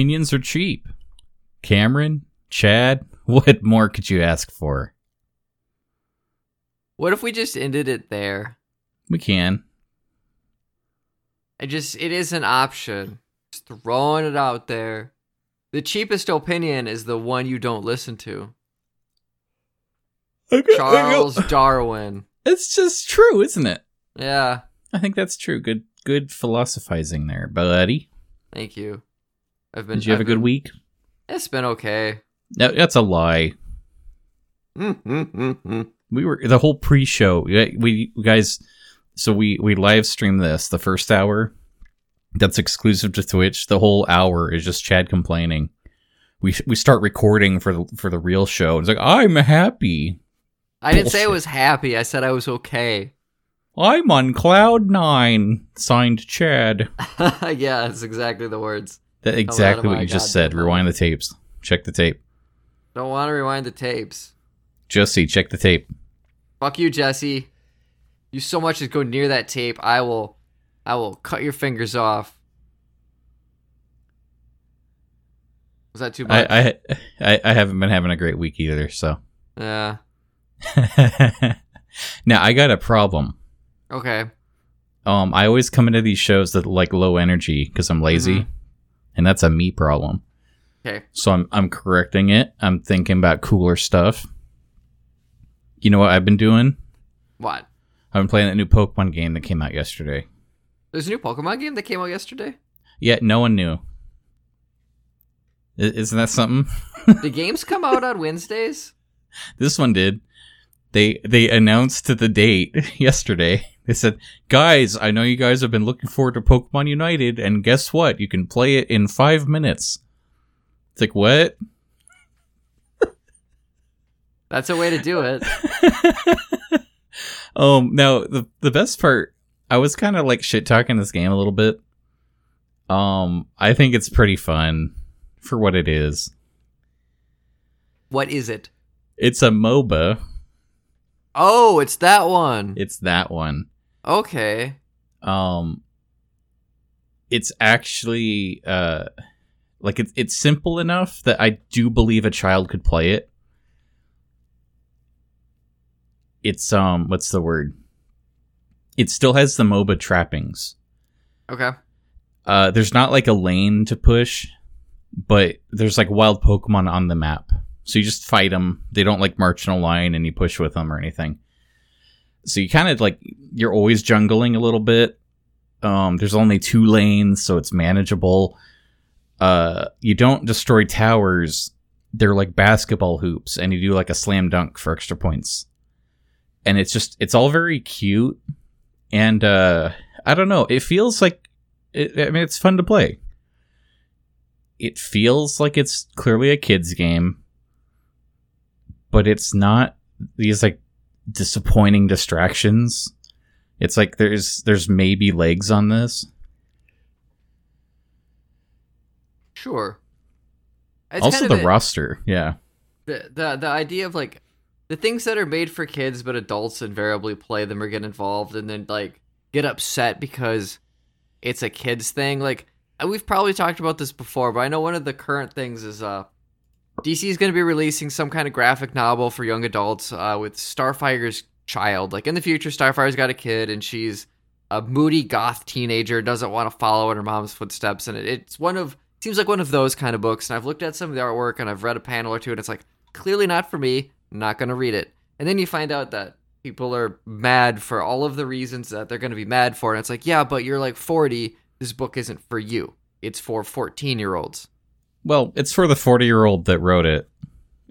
opinions are cheap. Cameron, Chad, what more could you ask for? What if we just ended it there? We can. I just it is an option. Just throwing it out there. The cheapest opinion is the one you don't listen to. Charles Darwin. It's just true, isn't it? Yeah, I think that's true. Good good philosophizing there, buddy. thank you. I've been Did you have I've a good been- week? It's been okay. No, that's a lie. We were the whole pre-show. We, we guys, so we we live stream this the first hour. That's exclusive to Twitch. The whole hour is just Chad complaining. We we start recording for the for the real show. It's like I'm happy. I didn't say I was happy. I said I was okay. I'm on cloud nine. Signed Chad. yeah, that's exactly the words. That exactly what you just said. Rewind the tapes. Check the tape. Don't want to rewind the tapes. Jesse, check the tape. Fuck you, Jesse. You so much as go near that tape, I will, I will cut your fingers off. Was that too much? I, I I haven't been having a great week either. So yeah. now I got a problem. Okay. Um, I always come into these shows that like low energy because I'm lazy, Mhm. And that's a me problem. Okay. So I'm I'm correcting it. I'm thinking about cooler stuff. You know what I've been doing? What? I've been playing that new Pokemon game that came out yesterday. There's a new Pokemon game that came out yesterday. Yet no one knew. I- Isn't that something? the games come out on Wednesdays. This one did. They they announced the date yesterday. They said, "Guys, I know you guys have been looking forward to Pokemon Unite, and guess what? You can play it in five minutes." It's like what? That's a way to do it. um, now the the best part, I was kind of like shit talking this game a little bit. Um, I think it's pretty fun for what it is. What is it? It's a MOBA. Oh, it's that one. It's that one. Okay. um it's actually uh like it's it's simple enough that I do believe a child could play it. It's um what's the word? It still has the MOBA trappings. Okay. Uh there's not like a lane to push, but there's like wild Pokemon on the map. So you just fight them. They don't like march in a line and you push with them or anything. So you kind of like you're always jungling a little bit. Um there's only two lanes, so it's manageable. Uh you don't destroy towers. They're like basketball hoops and you do like a slam dunk for extra points. And it's just it's all very cute and uh I don't know, it feels like it, I mean, it's fun to play. It feels like it's clearly a kids game, but it's not these like disappointing distractions. It's like there's there's maybe legs on this. Sure. It's also, kind the a- roster, yeah, the, the the idea of like the things that are made for kids but adults invariably play them or get involved and then like get upset because it's a kids thing like we've probably talked about this before but i know one of the current things is uh dc is going to be releasing some kind of graphic novel for young adults uh, with starfire's child. Like in the future starfire's got a kid and she's a moody goth teenager doesn't want to follow in her mom's footsteps and it, it's one of seems like one of those kind of books and i've looked at some of the artwork and i've read a panel or two and it's like clearly not for me not gonna read it. And then you find out that people are mad for all of the reasons that they're gonna be mad for and it's like yeah but you're like 40 this book isn't for you. It's for 14 year olds Well, it's for the 40 year old that wrote it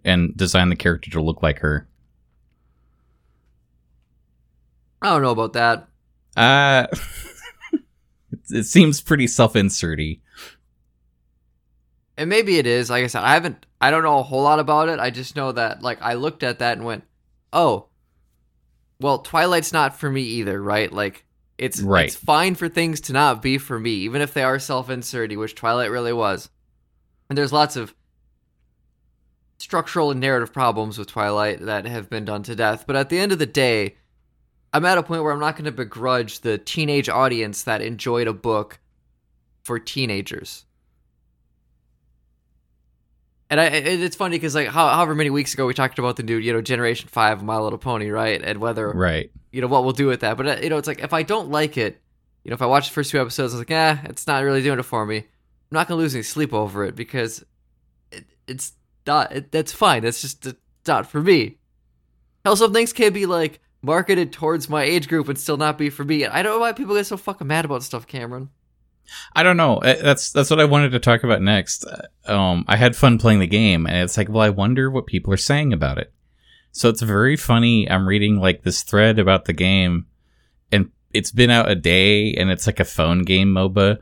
and designed the character to look like her. i don't know about that Uh, it, it seems pretty self inserty. and maybe it is like i said i haven't i don't know a whole lot about it i just know that like i looked at that and went oh well twilight's not for me either right like it's Right. it's fine for things to not be for me even if they are self-inserty which twilight really was and there's lots of structural and narrative problems with twilight that have been done to death but at the end of the day i'm at a point where i'm not going to begrudge the teenage audience that enjoyed a book for teenagers And I, it- it's funny because like how, however many weeks ago we talked about the new you know Generation Five of My Little Pony, right? And whether Right. you know what we'll do with that. But uh, you know, it's like if I don't like it, you know, if I watch the first two episodes, I was like, eh, it's not really doing it for me. I'm not gonna lose any sleep over it because it, it's not. It, that's fine. That's just it's not for me. Hell, some things can be like marketed towards my age group and still not be for me. And I don't know why people get so fucking mad about stuff, Cameron. I don't know. That's that's what I wanted to talk about next. Um, I had fun playing the game, and it's like, well, I wonder what people are saying about it. So it's very funny. I'm reading like this thread about the game, and it's been out a day, and it's like a phone game MOBA,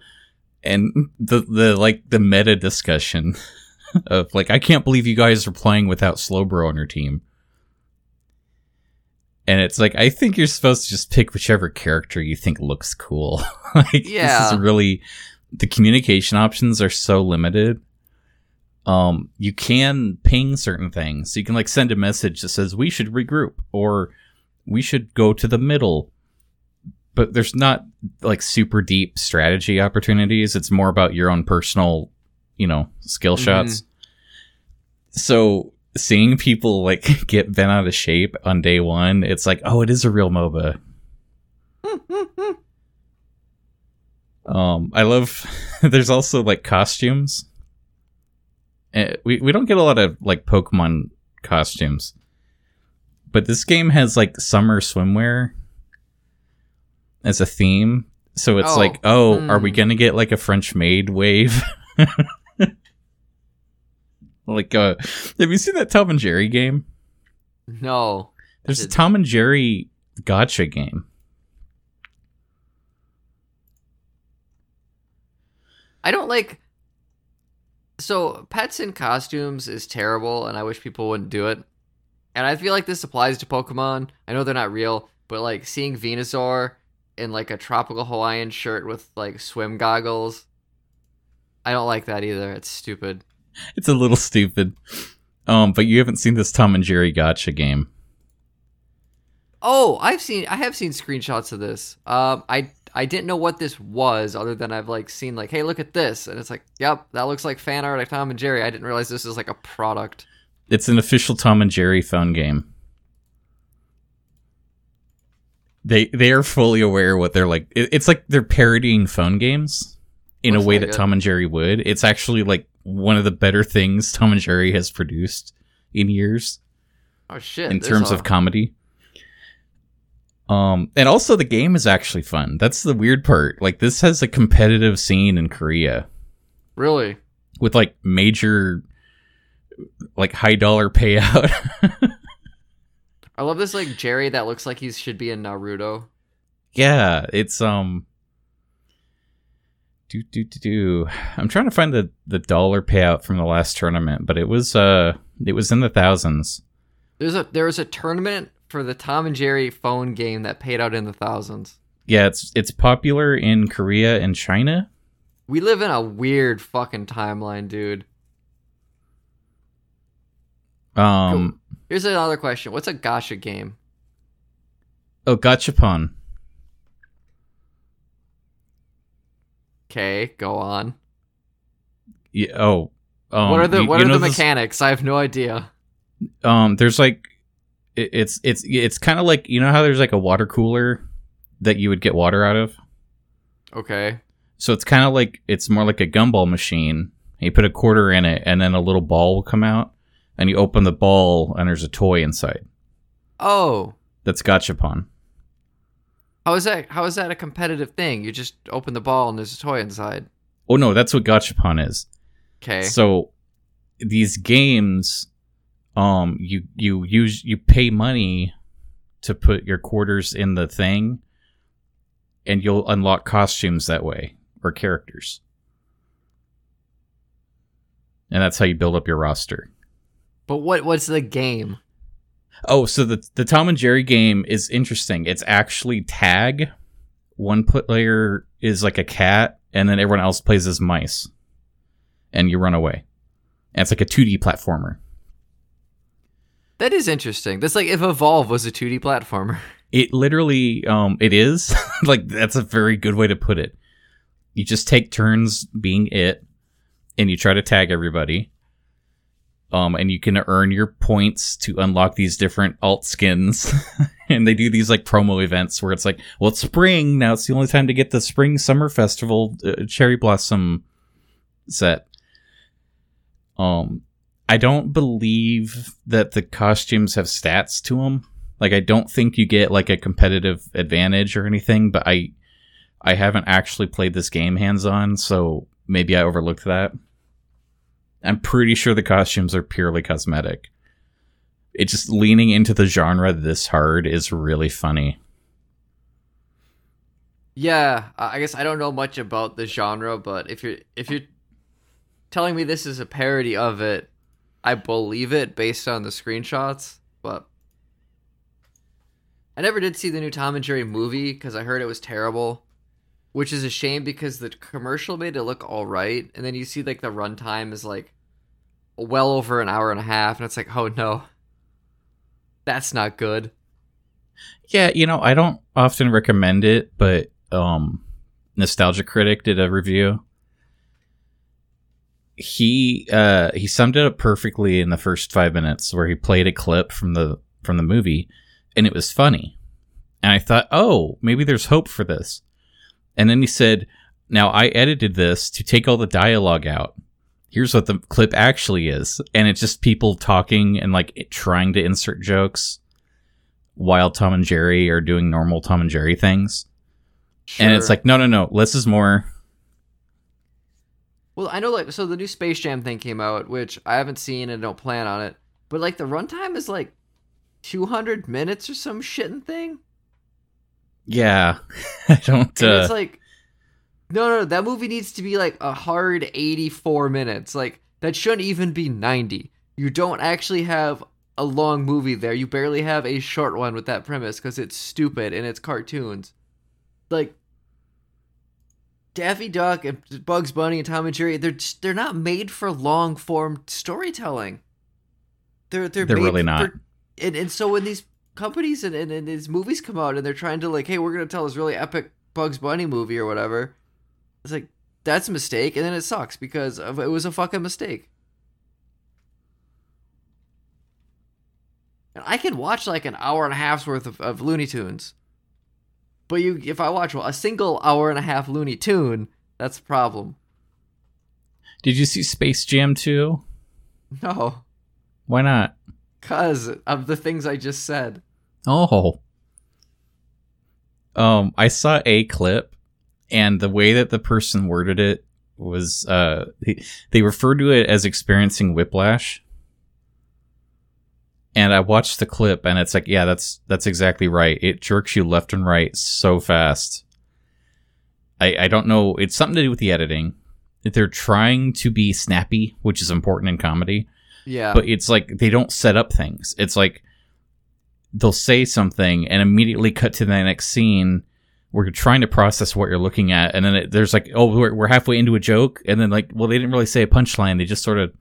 and the the like the meta discussion of like, I can't believe you guys are playing without Slowbro on your team. And it's like I think you're supposed to just pick whichever character you think looks cool. like this Yeah. is really the communication options are so limited. Um, you can ping certain things. So you can like send a message that says we should regroup or we should go to the middle. But there's not like super deep strategy opportunities. It's more about your own personal, you know, skill Mhm. shots. So seeing people like get bent out of shape on day one, it's like, oh, it is a real MOBA. Um, I love. there's also like costumes. Uh, we we don't get a lot of like Pokemon costumes, but this game has like summer swimwear as a theme. So it's Oh, like, oh, are we hmm. gonna get like a French maid wave? like, uh, have you seen that Tom and Jerry game? No. There's a. Tom and Jerry gacha game. I don't like. So pets in costumes is terrible, and I wish people wouldn't do it. And I feel like this applies to Pokemon. I know they're not real, but like seeing Venusaur in like a tropical Hawaiian shirt with like swim goggles, I don't like that either. It's stupid. It's a little stupid. Um, but you haven't seen this Tom and Jerry gacha game. Oh, I've seen. I have seen screenshots of this. Um, I I didn't know what this was, other than I've like seen like, hey, look at this, and it's like, yep, that looks like fan art of Tom and Jerry. I didn't realize this is like a product. It's an official Tom and Jerry phone game. They they are fully aware what they're like. It, it's like they're parodying phone games in Looks a way like that it. Tom and Jerry would. It's actually like one of the better things Tom and Jerry has produced in years. Oh shit! in terms of comedy. Um, and also the game is actually fun. That's the weird part. Like this has a competitive scene in Korea really. with like major, like high dollar payout. I love this like Jerry that looks like he should be in Naruto. yeah, it's um. Do do do do. I'm trying to find the the dollar payout from the last tournament, but it was uh it was in the thousands. There's a there was a tournament for the Tom and Jerry phone game that paid out in the thousands. Yeah, it's it's popular in Korea and China. We live in a weird fucking timeline, dude. Um, Here's another question: What's a Gacha game? oh, Gachapon. Okay, go on. Yeah, oh, um, what are the you- what you are the this- mechanics? I have no idea. Um, there's like, it, it's it's it's kind of like you know how there's like a water cooler that you would get water out of. Okay. So it's kind of like it's more like a gumball machine. You put a quarter in it, and then a little ball will come out, and you open the ball, and there's a toy inside. Oh, That's Gachapon. how is that? How is that a competitive thing? You just open the ball and there's a toy inside. Oh no, that's what Gachapon is. Okay. So these games, um, you you use you pay money to put your quarters in the thing, and you'll unlock costumes that way or characters, and that's how you build up your roster. But what what's the game? Oh, so the the Tom and Jerry game is interesting. It's actually tag. One player is like a cat, and then everyone else plays as mice, and you run away. And it's like a 2D platformer. That is interesting. That's like if Evolve was a 2D platformer. It literally, um, it is like that's a very good way to put it. You just take turns being it, and you try to tag everybody. Um, and you can earn your points to unlock these different alt skins. and they do these like promo events where it's like, well, it's spring now. It's the only time to get the spring summer festival uh, cherry blossom set. Um, I don't believe that the costumes have stats to them. Like, I don't think you get like a competitive advantage or anything. But I, I haven't actually played this game hands on, so maybe I overlooked that. I'm pretty sure the costumes are purely cosmetic. It just leaning into the genre this hard is really funny. Yeah, I guess I don't know much about the genre, but if you're if you're telling me this is a parody of it, I believe it based on the screenshots. But I never did see the new Tom and Jerry movie because I heard it was terrible which is a shame because the commercial made it look all right, and then you see like the runtime is like well over an hour and a half, and it's like, oh no, that's not good. Yeah, you know, I don't often recommend it, but um, Nostalgia Critic did a review. He uh he summed it up perfectly in the first five minutes, where he played a clip from the from the movie, and it was funny. And I thought, oh, maybe there's hope for this. And then he said, Now I edited this to take all the dialogue out. Here's what the clip actually is. And it's just people talking and like trying to insert jokes while Tom and Jerry are doing normal Tom and Jerry things. Sure. And it's like, no, no, no, less is more. Well, I know, like, so the new Space Jam thing came out, which I haven't seen and don't plan on it. But, like, the runtime is like 200 minutes or some shitting thing. Yeah, I don't. Uh... it's like, no, no, that movie needs to be like a hard eighty-four minutes. Like that shouldn't even be ninety. You don't actually have a long movie there. You barely have a short one with that premise because it's stupid and it's cartoons. Like Daffy Duck and Bugs Bunny and Tom and Jerry, they're just, they're not made for long form storytelling. They're they're, they're really not. And, and so when these companies and, and, and these movies come out and they're trying to like, hey, we're gonna tell this really epic Bugs Bunny movie or whatever. It's like that's a mistake, and then it sucks because of, it was a fucking mistake. And I can watch like an hour and a half's worth of, of Looney Tunes, but you, if I watch a single hour and a half Looney Tune, that's a problem. Did you see Space Jam 2? No. Why not? Because of the things I just said. Oh. Um, I saw a clip, and the way that the person worded it was uh, they, they referred to it as experiencing whiplash. And I watched the clip, and it's like, yeah, that's that's exactly right. It jerks you left and right so fast. I I don't know. It's something to do with the editing. They're trying to be snappy, which is important in comedy. Yeah. But it's like they don't set up things. It's like they'll say something and immediately cut to the next scene where you're trying to process what you're looking at. And then it, there's like oh we're, we're halfway into a joke. And then like well they didn't really say a punchline. They just sort of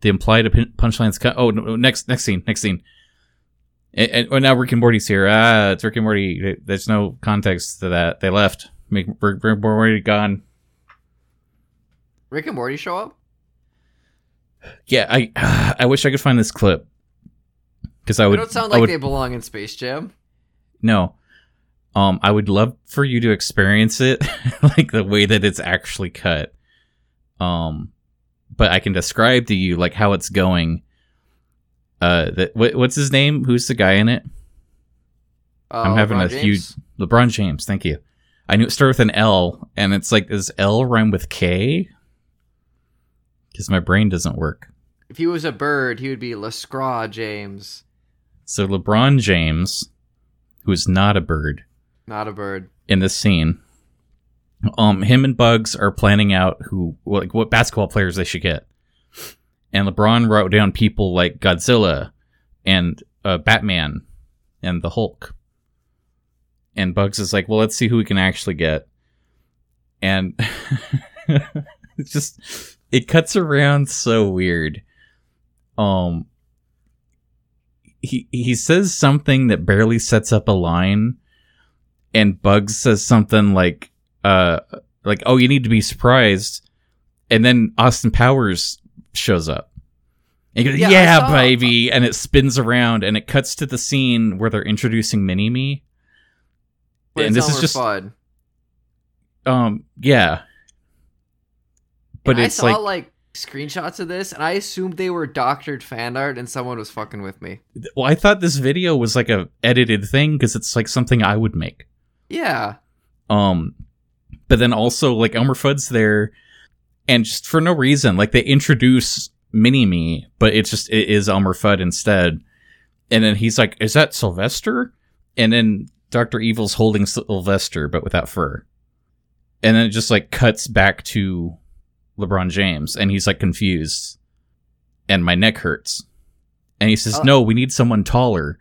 they implied a punchline's cut. Oh no, next next scene next scene. And, and well, now Rick and Morty's here. Ah it's Rick and Morty. There's no context to that. They left. Make Rick, Rick and Morty gone. Rick and Morty show up? Yeah I I wish I could find this clip because I would. They don't sound like would, they belong in Space Jam. No, um, I would love for you to experience it, like the way that it's actually cut. Um, but I can describe to you like how it's going. Uh, that what, what's his name? Who's the guy in it? Uh, I'm having LeBron a James? huge LeBron James. Thank you. I knew it started with an L, and it's like does L rhyme with K? Because my brain doesn't work. If he was a bird, he would be Lescraw James. So LeBron James, who is not a bird, not a bird. in this scene, um, him and Bugs are planning out who like what basketball players they should get, and LeBron wrote down people like Godzilla and uh, Batman and the Hulk, and Bugs is like, well, let's see who we can actually get, and it's just it cuts around so weird. Um, he he says something that barely sets up a line, and Bugs says something like uh like oh you need to be surprised, and then Austin Powers shows up, And he goes, Yeah, yeah, baby. And it spins around and it cuts to the scene where they're introducing Mini Me. And this is just, Fudd. um, yeah. But And it's I saw like, like, screenshots of this, and I assumed they were doctored fan art, and someone was fucking with me. well, I thought this video was like a edited thing because it's like something I would make. Yeah, Um, but then also like Elmer Fudd's there, and just for no reason, like they introduce Mini Me, but it's just it is Elmer Fudd instead. And then he's like, "Is that Sylvester?" And then Doctor Evil's holding Sylvester, but without fur. And then it just like cuts back to LeBron James, and he's like confused, and my neck hurts. And he says, Oh. "No, we need someone taller."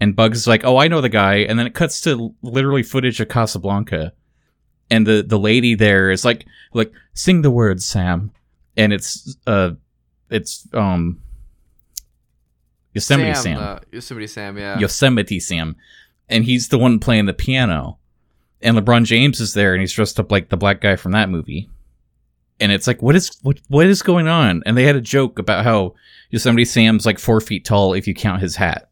And Bugs is like, "Oh, I know the guy." And then it cuts to literally footage of Casablanca, and the the lady there is like, like sing the words, Sam, and it's uh, it's um, Yosemite Sam, uh, Yosemite Sam. Yeah, Yosemite Sam, and he's the one playing the piano, and LeBron James is there, and he's dressed up like the black guy from that movie, and it's like, what is what what is going on? And they had a joke about how Yosemite Sam's like four feet tall if you count his hat.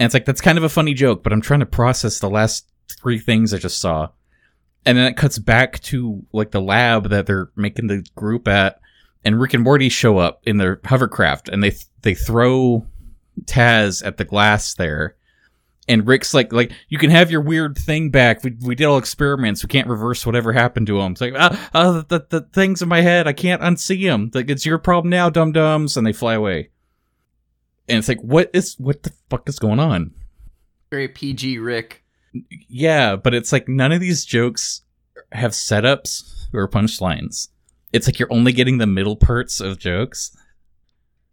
And it's like that's kind of a funny joke, but I'm trying to process the last three things I just saw. And then it cuts back to like the lab that they're making the group at, and Rick and Morty show up in their hovercraft, and they they throw Taz at the glass there. And Rick's like, like you can have your weird thing back. We, we did all experiments. We can't reverse whatever happened to him. It's like, ah, ah, the, the things in my head, I can't unsee them. Like it's your problem now, dum dums. And they fly away. And it's like, what is what the fuck is going on? very PG Rick. Yeah, but it's like none of these jokes have setups or punchlines. It's like you're only getting the middle parts of jokes.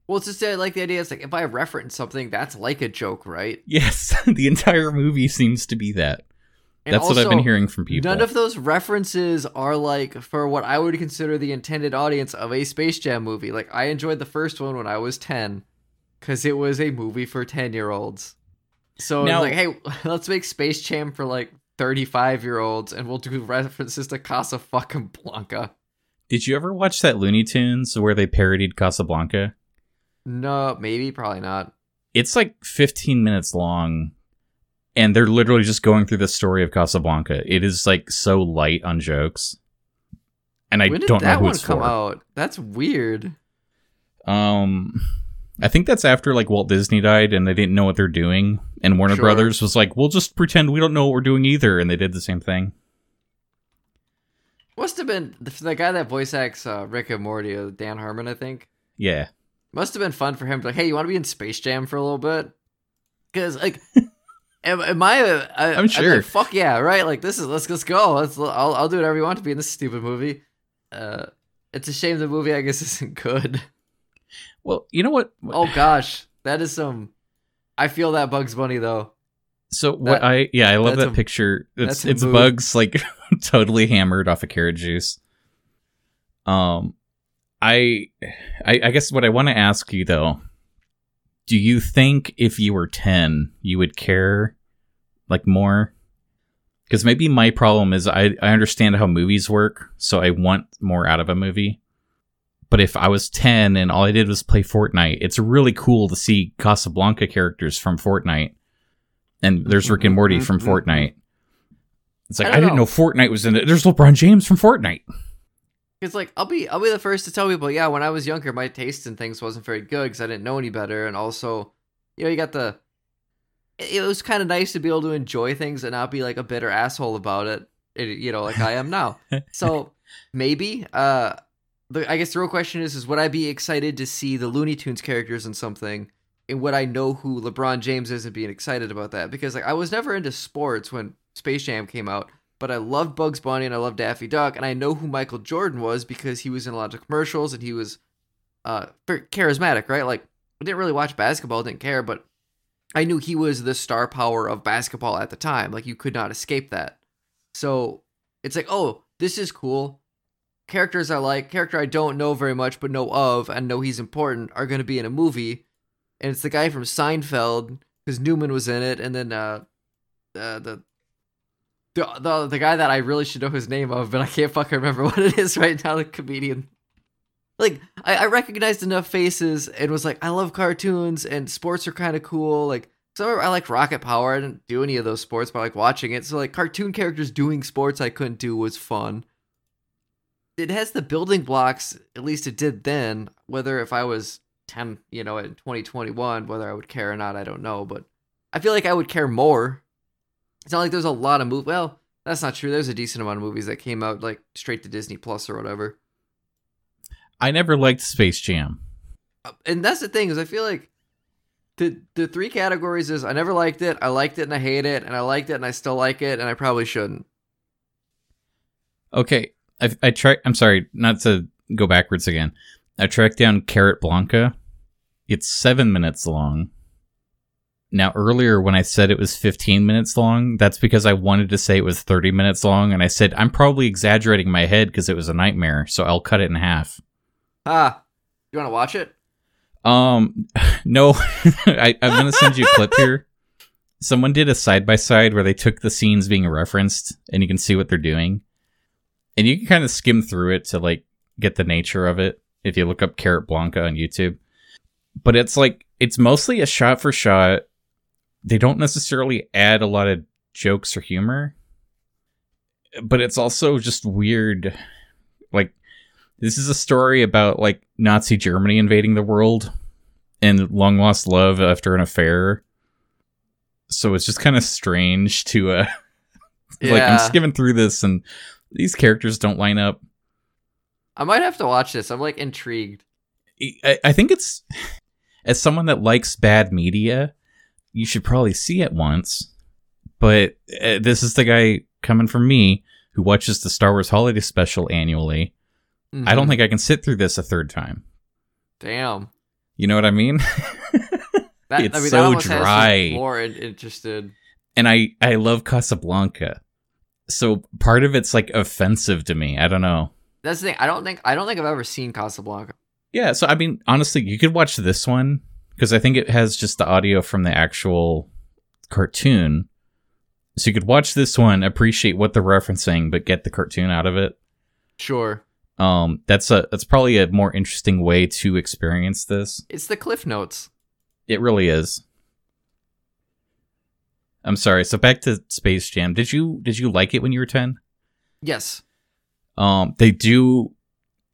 Well, it's just I like the idea It's like if I reference something, that's like a joke, right? Yes, the entire movie seems to be that. And That's what I've been hearing from people. None of those references are like for what I would consider the intended audience of a Space Jam movie. Like I enjoyed the first one when I was 10 cuz it was a movie for 10-year-olds. So Now- like, hey, let's make Space Jam for like 35-year-olds and we'll do references to Casa fucking Blanca. Did you ever watch that Looney Tunes where they parodied Casablanca? No, maybe, probably not. It's like 15 minutes long, and they're literally just going through the story of Casablanca. It is like so light on jokes, and I when did don't know who one it's come for. out? That's weird. Um, I think that's after like Walt Disney died, and they didn't know what they're doing, and Warner Sure. Brothers was like, "We'll just pretend we don't know what we're doing either," and they did the same thing. Must have been the, the guy that voice acts uh, Rick and Morty, uh, Dan Harmon, I think. Yeah, Must have been fun for him to like, hey, you want to be in Space Jam for a little bit? Because like, am, am I? Uh, I I'm sure. like, Fuck yeah, right? Like this is let's let's go. Let's I'll I'll do whatever you want to be in this stupid movie. Uh, it's a shame the movie I guess isn't good. well, you know what? Oh gosh, that is some. I feel that Bugs Bunny though. So what That- I yeah I love that a- picture. It's it's mood. bugs like totally hammered off of carrot juice. Um, I I, I guess what I want to ask you though, do you think if you were ten you would care like more? Because maybe my problem is I I understand how movies work, so I want more out of a movie. But if I was 10 and all I did was play Fortnite, it's really cool to see Casablanca characters from Fortnite and there's Rick and Morty from Mhm, mhm, Fortnite. It's like I I, didn't know. know Fortnite was in it. There's LeBron James from Fortnite. It's like I'll be I'll be the first to tell people, yeah, when I was younger, my taste in things wasn't very good because I didn't know any better, and also, you know, you got the. It it was kind of nice to be able to enjoy things and not be like a bitter asshole about it, it you know, like I am now. so maybe, uh, the I guess the real question is, is would I be excited to see the Looney Tunes characters in something, and would I know who LeBron James is and being excited about that? Because like I was never into sports when Space Jam came out but I love Bugs Bunny and I love Daffy Duck, and I know who Michael Jordan was because he was in a lot of commercials and he was uh charismatic, right? Like I didn't really watch basketball, didn't care, but I knew he was the star power of basketball at the time. Like you could not escape that. So it's like, oh, this is cool. Characters I like, character I don't know very much but know of and know he's important are going to be in a movie, and it's the guy from Seinfeld because Newman was in it, and then uh, uh the the, the the guy that I really should know his name of, but I can't fucking remember what it is right now. The comedian. like I, I recognized enough faces and was like, I love cartoons and sports are kind of cool. Like so I like Rocket Power. I didn't do any of those sports, but I like watching it. So like cartoon characters doing sports I couldn't do was fun. It has the building blocks, at least it did then. Whether if I was 10, you know, in 2021, whether I would care or not, I don't know. But I feel like I would care more. It's not like there's a lot of movies. Well, that's not true. There's a decent amount of movies that came out like straight to Disney Plus or whatever. I never liked Space Jam. Uh, and that's the thing is I feel like the the three categories is I never liked it, I liked it and I hate it, and I liked it and I still like it, and I probably shouldn't. Okay, I I try. I'm sorry, not to go backwards again. I tracked down Carrotblanca. It's seven minutes long. Now, earlier when I said it was 15 minutes long, that's because I wanted to say it was 30 minutes long, and I said I'm probably exaggerating my head because it was a nightmare, so I'll cut it in half. Ah, you want to watch it? Um, no, I, I'm gonna send you a clip here. Someone did a side by side where they took the scenes being referenced, and you can see what they're doing, and you can kind of skim through it to like get the nature of it if you look up Carrotblanca on YouTube. But it's like it's mostly a shot for shot. They don't necessarily add a lot of jokes or humor, but it's also just weird. Like this is a story about like Nazi Germany invading the world and long lost love after an affair. So it's just kind of strange to uh like I'm Yeah. skimming through this and these characters don't line up. I might have to watch this. I'm like intrigued. I, I think it's as someone that likes bad media, you should probably see it once. But uh, this is the guy coming from me who watches the Star Wars Holiday Special annually. I don't Mhm. think I can sit through this a third time. Damn. You know what I mean? That, It's I mean, so that almost has dry. more in- interested. and I I love Casablanca. So part of it's like offensive to me. I don't know. That's the thing. I don't think I don't think I've ever seen Casablanca. Yeah, so I mean, honestly, you could watch this one because I think it has just the audio from the actual cartoon. So you could watch this one, appreciate what they're referencing, but get the cartoon out of it. Sure. Um, that's a that's probably a more interesting way to experience this. It's the Cliff Notes. It really is. I'm sorry. So back to Space Jam. Did you did you like it when you were ten? Yes. Um, they do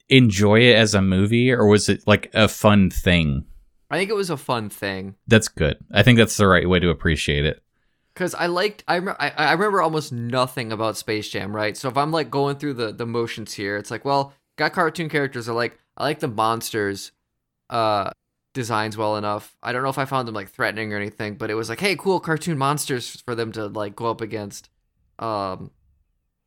enjoy it as a movie, or was it like a fun thing? I think it was a fun thing. That's good. I think that's the right way to appreciate it. Cause I liked, I, I I remember almost nothing about Space Jam, right? So if I'm like going through the the motions here, it's like, well, got cartoon characters. I like, I like the monsters, uh, designs well enough. I don't know if I found them like threatening or anything, but it was like, hey, cool cartoon monsters for them to like go up against. Um,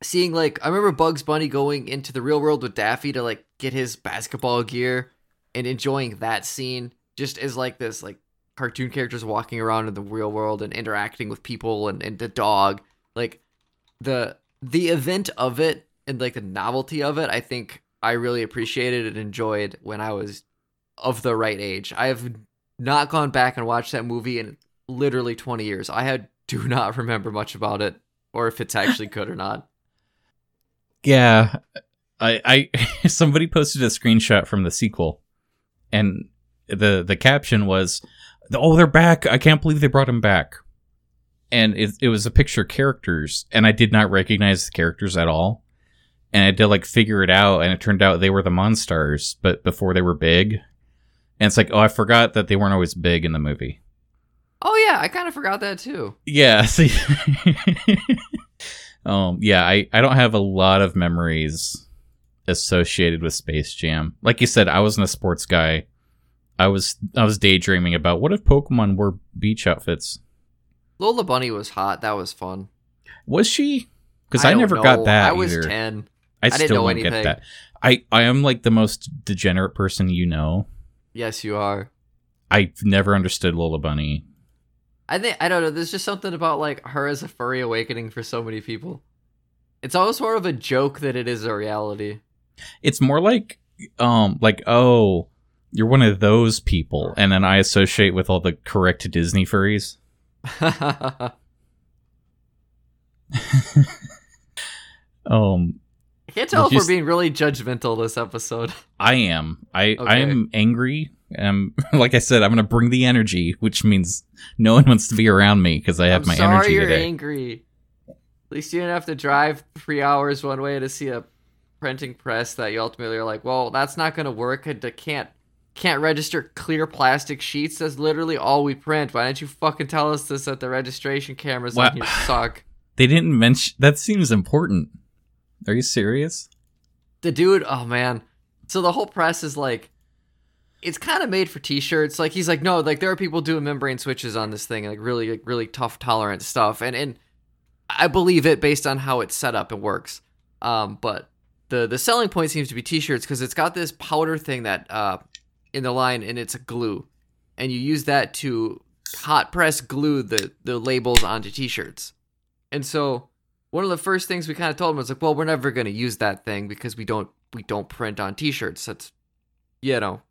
seeing like, I remember Bugs Bunny going into the real world with Daffy to like get his basketball gear, and enjoying that scene just as like this like cartoon characters walking around in the real world and interacting with people and, and the dog. Like the the event of it and like the novelty of it i think i really appreciated and enjoyed when i was of the right age. I have not gone back and watched that movie in literally 20 years. I had do not remember much about it or if it's actually good or not. Yeah, I, I somebody posted a screenshot from the sequel, and the the caption was, "Oh, they're back! I can't believe they brought him back." And it it was a picture of characters, and I did not recognize the characters at all. And I had to like figure it out, and it turned out they were the Monstars, but before they were big. And it's like, oh, I forgot that they weren't always big in the movie. oh yeah i kind of forgot that too Yeah. See. um. Yeah. I I don't have a lot of memories associated with Space Jam. Like you said, I wasn't a sports guy. I was I was daydreaming about what if Pokemon wore beach outfits. lola bunny was hot that was fun Was she? Because I, don't never know. got that. i was either. 10 I didn't still know don't get that. I I am like the most degenerate person you know. yes you are I've never understood Lola Bunny. I think I don't know. There's just something about like her as a furry awakening for so many people. It's almost more of a joke than it is a reality. It's more like um like oh you're one of those people, and then I associate with all the correct Disney furries. Um, can't tell if Just- we're being really judgmental this episode. I am. I I am angry. Um, like I said, I'm gonna bring the energy, which means no one wants to be around me because I have I'm my sorry energy you're today. angry. At least you didn't have to drive three hours one way to see a printing press that you ultimately are like, well, that's not gonna work. It can't can't register clear plastic sheets. That's literally all we print. Why didn't you fucking tell us this at the registration cameras Wha- on your suck? They didn't mention that seems important. Are you serious? the dude oh man so the whole press is like it's kind of made for t-shirts like he's like no like there are people doing membrane switches on this thing like really like really tough tolerant stuff and and i believe it based on how it's set up and works um but the the selling point seems to be t-shirts because it's got this powder thing that uh in the line and it's glue and you use that to hot press glue the the labels onto t-shirts and so one of the first things we kind of told him was like, well, we're never going to use that thing because we don't we don't print on t-shirts. That's you know,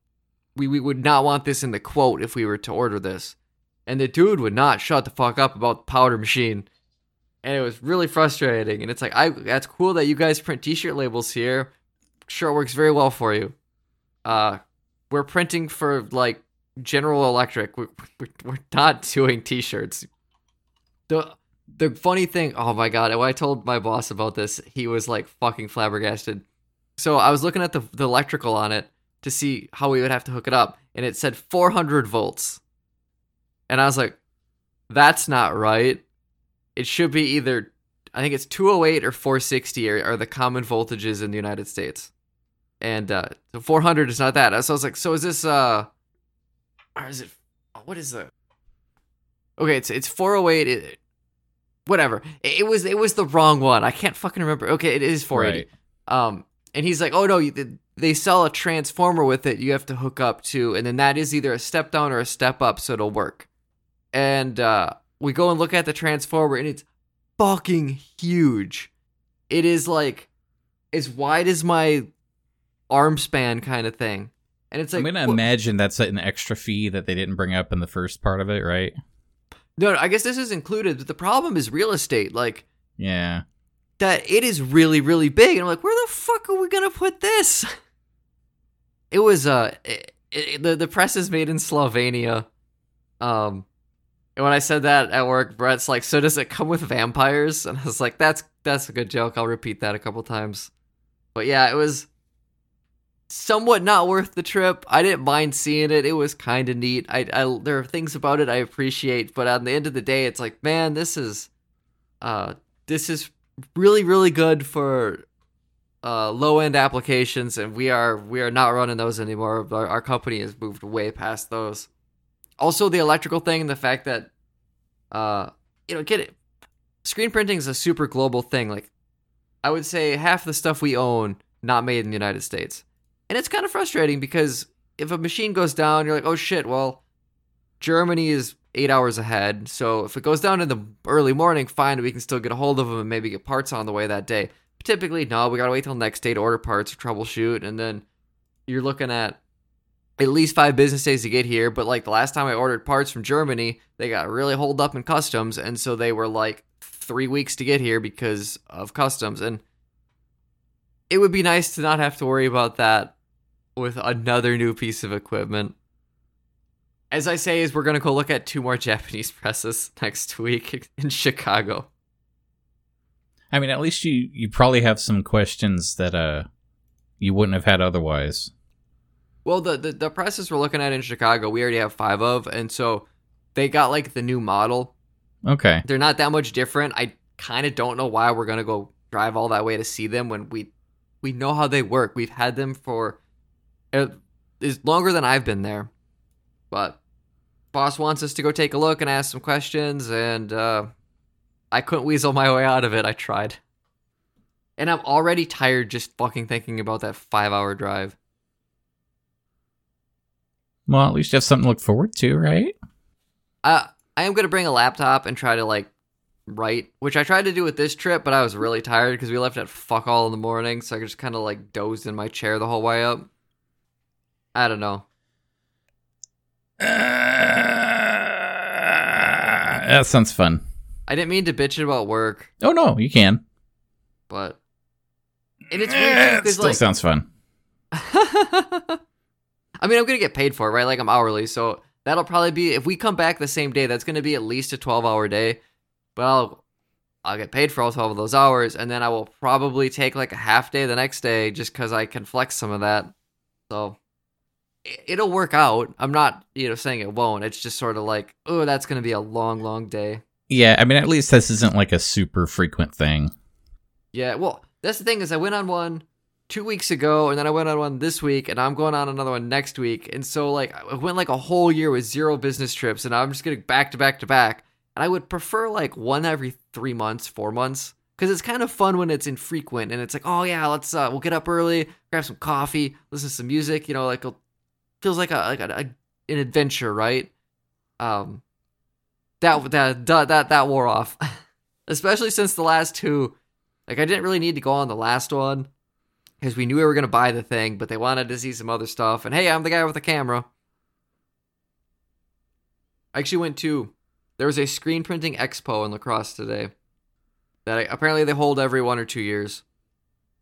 we we would not want this in the quote if we were to order this. And the dude would not shut the fuck up about the powder machine. And it was really frustrating. And it's like, I that's cool that you guys print t-shirt labels here. Sure it works very well for you. Uh we're printing for like General Electric. We're, we're, not doing t-shirts. The the funny thing, oh my god, when I told my boss about this, he was like fucking flabbergasted. So I was looking at the the electrical on it to see how we would have to hook it up, and it said 400 volts. And I was like, that's not right. It should be either I think it's 208 or 460 are, are the common voltages in the United States. And uh so 400 is not that. So I was like, so is this uh or is it what is the Okay, it's it's 408 it, whatever. It, it was it was the wrong one. I can't fucking remember. Okay, it is 480. Right. Um, and he's like, "Oh no, you, they sell a transformer with it. You have to hook up to, and then that is either a step down or a step up, so it'll work." And uh, we go and look at the transformer, and it's fucking huge. It is like as wide as my arm span, kind of thing. And it's like, I'm gonna wha- imagine that's an extra fee that they didn't bring up in the first part of it, right? no, no, I guess this is included, but the problem is real estate. Like, Yeah. that it is really really big and i'm like where the fuck are we gonna put this it was uh it, it, the, the press is made in slovenia um and when i said that at work brett's like so does it come with vampires and i was like that's that's a good joke i'll repeat that a couple times but yeah it was somewhat not worth the trip. I didn't mind seeing it. It was kind of neat. I, I there are things about it i appreciate but on the end of the day it's like man this is uh this is really really good for uh, low end applications and we are we are not running those anymore. Our, our company has moved way past those. Also the electrical thing the fact that uh you know get it. Screen printing is a super global thing. Like i would say half the stuff we own not made in the united states and it's kind of frustrating because if a machine goes down you're like oh shit well germany is eight hours ahead. So if it goes down in the early morning, fine, we can still get a hold of them and maybe get parts on the way that day. But typically, no, we gotta wait till next day to order parts or troubleshoot, and then you're looking at at least five business days to get here. But like the last time I ordered parts from Germany, they got really holed up in customs, and so they were like three weeks to get here because of customs. And it would be nice to not have to worry about that with another new piece of equipment as I say, is we're gonna go look at two more Japanese presses next week in Chicago. I mean, at least you you probably have some questions that uh you wouldn't have had otherwise. Well, the, the the presses we're looking at in Chicago, we already have five of, and so they got like the new model. Okay. They're not that much different. I kind of don't know why we're gonna go drive all that way to see them when we we know how they work. We've had them for uh, is longer than I've been there, but boss wants us to go take a look and ask some questions, and uh, I couldn't weasel my way out of it. I tried, and I'm already tired just fucking thinking about that five hour drive. Well, at least you have something to look forward to, right? I I am gonna bring a laptop and try to like write, which I tried to do with this trip, but I was really tired because we left at fuck all in the morning, so I just kind of like dozed in my chair the whole way up. I don't know. Uh, that sounds fun. I didn't mean to bitch about work, Oh no, you can. but And it's weird too, It still like- sounds fun. I mean, I'm gonna get paid for it, right? Like I'm hourly, so that'll probably be if we come back the same day. That's gonna be at least a 12 hour day, but I'll I'll get paid for all 12 of those hours, and then I will probably take like a half day the next day just because I can flex some of that. So it'll work out. I'm not you know saying it won't. It's just sort of like oh, that's gonna be a long, long day. Yeah, I mean, at least this isn't like a super frequent thing. Yeah, well, that's the thing is I went on one two weeks ago, and then I went on one this week, and I'm going on another one next week, and so like I went like a whole year with zero business trips, and I'm just getting back to back to back, and I would prefer like one every three months, four months, because it's kind of fun when it's infrequent, and it's like oh yeah, let's uh, we'll get up early, grab some coffee, listen to some music, you know, like it feels like a like a, a, an adventure, right? Um, that that that that, wore off, especially since the last two. Like I didn't really need to go on the last one because we knew we were gonna buy the thing, but they wanted to see some other stuff. And hey, I'm the guy with the camera. I actually went to there was a screen printing expo in La Crosse today that I, apparently they hold every one or two years,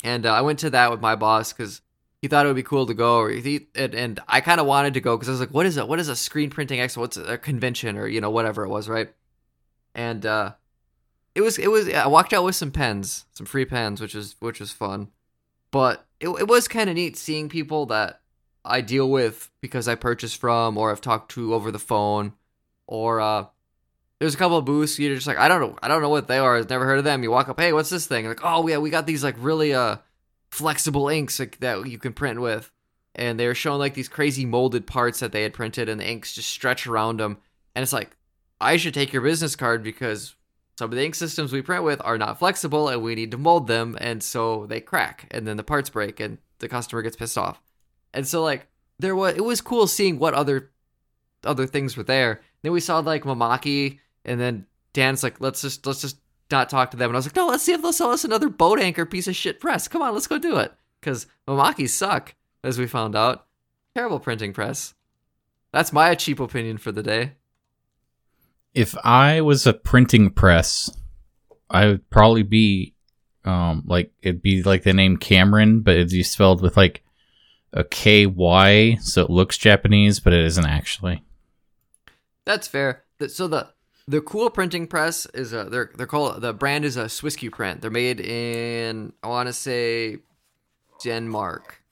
and uh, I went to that with my boss because he thought it would be cool to go. Or he, and, and I kind of wanted to go because I was like, what is it? What is a screen printing expo? What's a convention or you know whatever it was, right? And uh, it was it was I walked out with some pens, some free pens, which was which was fun. But it it was kind of neat seeing people that I deal with because I purchase from or I've talked to over the phone or uh there's a couple of booths you're just like I don't know I don't know what they are. I've never heard of them. You walk up, "Hey, what's this thing?" Like, "Oh, yeah, we got these like really uh flexible inks like, that you can print with." And they were showing like these crazy molded parts that they had printed and the inks just stretch around them. And it's like, I should take your business card because some of the ink systems we print with are not flexible and we need to mold them and so they crack and then the parts break and the customer gets pissed off and so like there was it was cool seeing what other other things were there then we saw like Mimaki and then dan's like let's just let's just not talk to them. And i was like no let's see if they'll sell us another boat anchor piece of shit press. Come on let's go do it. Because Mimakis suck as we found out. Terrible printing press. That's my cheap opinion for the day. If I was a printing press, I would probably be, um, like it'd be like the name Cameron, but it'd be spelled with like a K Y, so it looks Japanese, but it isn't actually. That's fair. So the the cool printing press is a they're they're called the brand is a swissQprint. They're made in I want to say Denmark.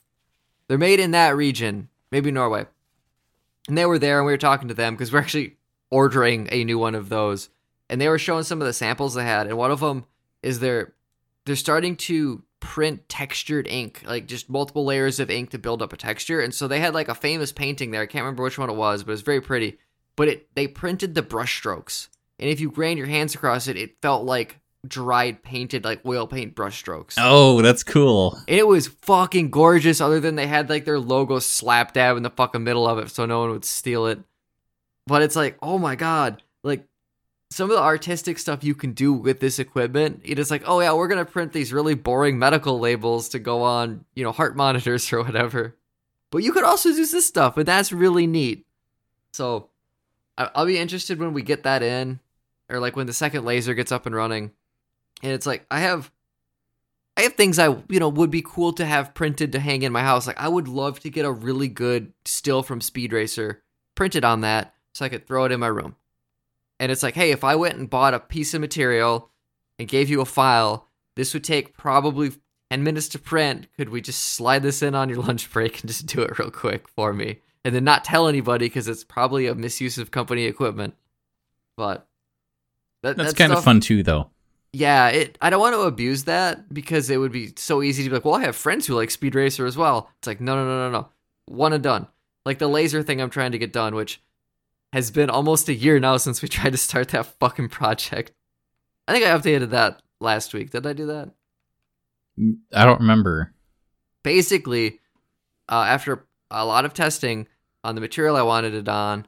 They're made in that region, maybe Norway. And they were there, and we were talking to them because we're actually ordering a new one of those. And they were showing some of the samples they had, and one of them is they're they're starting to print textured ink, like just multiple layers of ink to build up a texture. And so they had like a famous painting there. I can't remember which one it was, but it was very pretty. But it they printed the brush strokes, and if you ran your hands across it, it felt like dried painted like oil paint brush strokes. Oh, that's cool. It was fucking gorgeous, other than they had like their logo slap dab in the fucking middle of it so no one would steal it. But it's like, oh my god, like some of the artistic stuff you can do with this equipment, it is like, oh yeah, we're gonna print these really boring medical labels to go on, you know, heart monitors or whatever. But you could also use this stuff, and that's really neat. So I'll be interested when we get that in, or like when the second laser gets up and running. And it's like I have I have things I you know would be cool to have printed to hang in my house. Like I would love to get a really good still from Speed Racer printed on that so I could throw it in my room. And it's like, hey, if I went and bought a piece of material and gave you a file, this would take probably 10 minutes to print. Could we just slide this in on your lunch break and just do it real quick for me? And then not tell anybody because it's probably a misuse of company equipment. But that, That's that kind of fun too, though. yeah, it. I don't want to abuse that because it would be so easy to be like, well, I have friends who like Speed Racer as well. It's like, no, no, no, no, no, one and done. Like the laser thing I'm trying to get done, which has been almost a year now since we tried to start that fucking project. I think I updated that last week. Did I do that? I don't remember. Basically, uh, after a lot of testing on the material I wanted it on,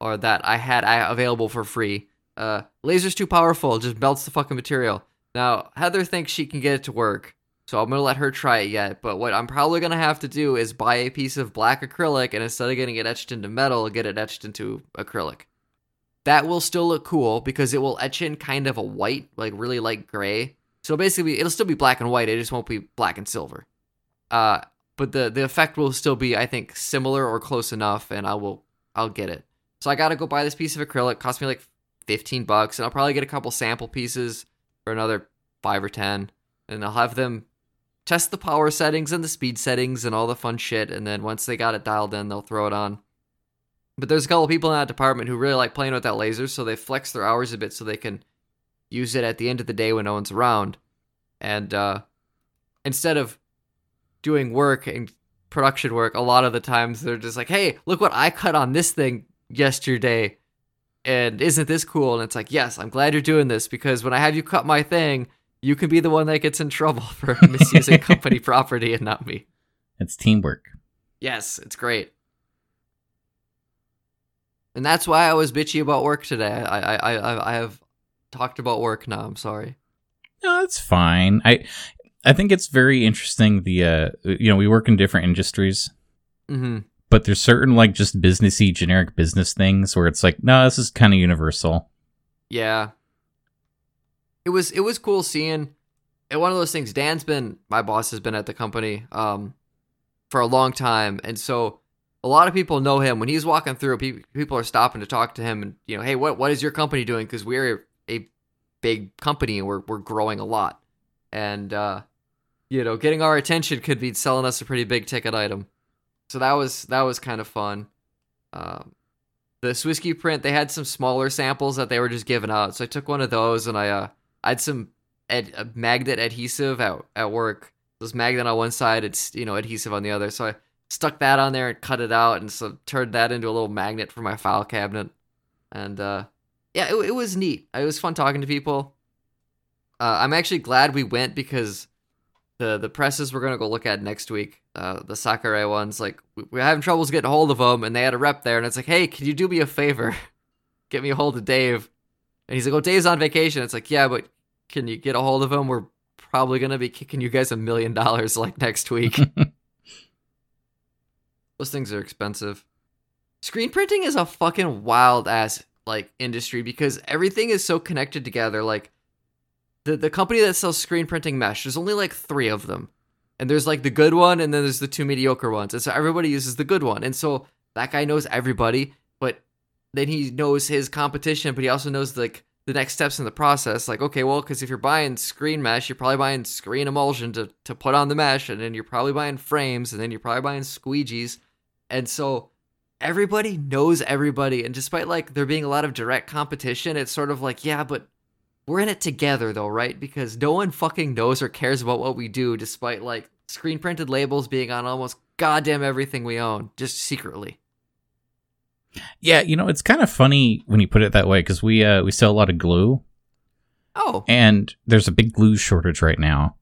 or that I had available for free, uh, laser's too powerful. Just melts the fucking material. Now Heather thinks she can get it to work, so I'm gonna let her try it yet. But what I'm probably gonna have to do is buy a piece of black acrylic, and instead of getting it etched into metal, get it etched into acrylic. That will still look cool because it will etch in kind of a white, like really light gray, So basically, it'll still be black and white. It just won't be black and silver. Uh, but the the effect will still be, I think, similar or close enough, and I will I'll get it. So I gotta go buy this piece of acrylic. Cost me like fifteen bucks, and I'll probably get a couple sample pieces for another five or ten, and I'll have them test the power settings and the speed settings and all the fun shit. And then once they got it dialed in, they'll throw it on. But there's a couple people in that department who really like playing with that laser, so they flex their hours a bit so they can use it at the end of the day when no one's around. And uh, instead of doing work and production work, a lot of the times they're just like, "Hey, look what I cut on this thing yesterday." And isn't this cool? And it's like, yes, I'm glad you're doing this because when I have you cut my thing, you can be the one that gets in trouble for misusing company property and not me. It's teamwork. Yes, it's great. And that's why I was bitchy about work today. I I I I have talked about work now. I'm sorry. No, it's fine. I I think it's very interesting. The uh, you know, we work in different industries, hmm but there's certain like just businessy, generic business things where it's like, no, this is kind of universal. Yeah. It was it was cool seeing it one of those things Dan's been my boss has been at the company um for a long time and so a lot of people know him when he's walking through people are stopping to talk to him and you know hey what what is your company doing cuz we're a big company and we're we're growing a lot and uh you know getting our attention could be selling us a pretty big ticket item so that was that was kind of fun um the swissQprint, they had some smaller samples that they were just giving out. So I took one of those and I uh I had some uh, magnet adhesive at at work. Was magnet on one side, it's you know adhesive on the other. So I stuck that on there and cut it out, and so turned that into a little magnet for my file cabinet. And uh, yeah, it, it was neat. It was fun talking to people. Uh, I'm actually glad we went because the the presses we're gonna go look at next week, uh, the Sakurai ones, like we- we're having troubles getting a hold of them, and they had a rep there, and it's like, hey, can you do me a favor? Get me a hold of Dave. And he's like, "Oh, Dave's on vacation." It's like, "Yeah, but can you get a hold of him? We're probably gonna be kicking you guys a million dollars like next week." Those things are expensive. Screen printing is a fucking wild ass like industry because everything is so connected together. Like the the company that sells screen printing mesh, there's only like three of them, and there's like the good one, and then there's the two mediocre ones, and so everybody uses the good one, and so that guy knows everybody, but then he knows his competition, but he also knows like the next steps in the process. Like, okay, well, because if you're buying screen mesh, you're probably buying screen emulsion to to put on the mesh, and then you're probably buying frames, and then you're probably buying squeegees, and so everybody knows everybody. And despite like there being a lot of direct competition, it's sort of like, yeah, but we're in it together though, right? Because no one fucking knows or cares about what we do, despite like screen printed labels being on almost goddamn everything we own, just secretly. Yeah, you know, it's kind of funny when you put it that way because we uh, we sell a lot of glue, Oh, and there's a big glue shortage right now.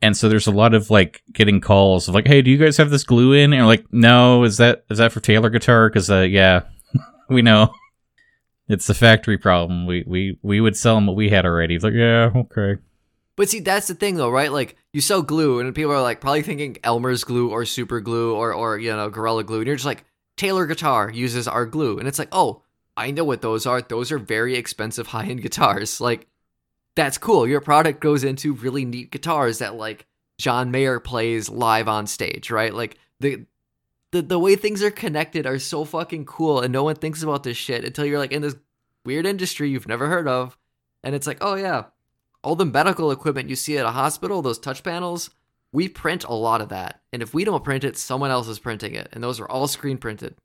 And so there's a lot of like getting calls of like, "Hey, do you guys have this glue in?" And like, "No, is that is that for Taylor guitar?" Because uh, yeah, we know it's the factory problem. We we we would sell them what we had already. It's like, yeah, okay. But see, that's the thing though, right? Like you sell glue, and people are like probably thinking Elmer's glue or Super Glue or or you know Gorilla Glue, and you're just like Taylor Guitar uses our glue, and it's like, oh, I know what those are. Those are very expensive high end guitars. Like that's cool. Your product goes into really neat guitars that like John Mayer plays live on stage, right? Like the the the way things are connected are so fucking cool, and no one thinks about this shit until you're like in this weird industry you've never heard of, and it's like, oh yeah, all the medical equipment you see at a hospital, those touch panels, we print a lot of that. And if we don't print it, someone else is printing it. And those are all screen printed.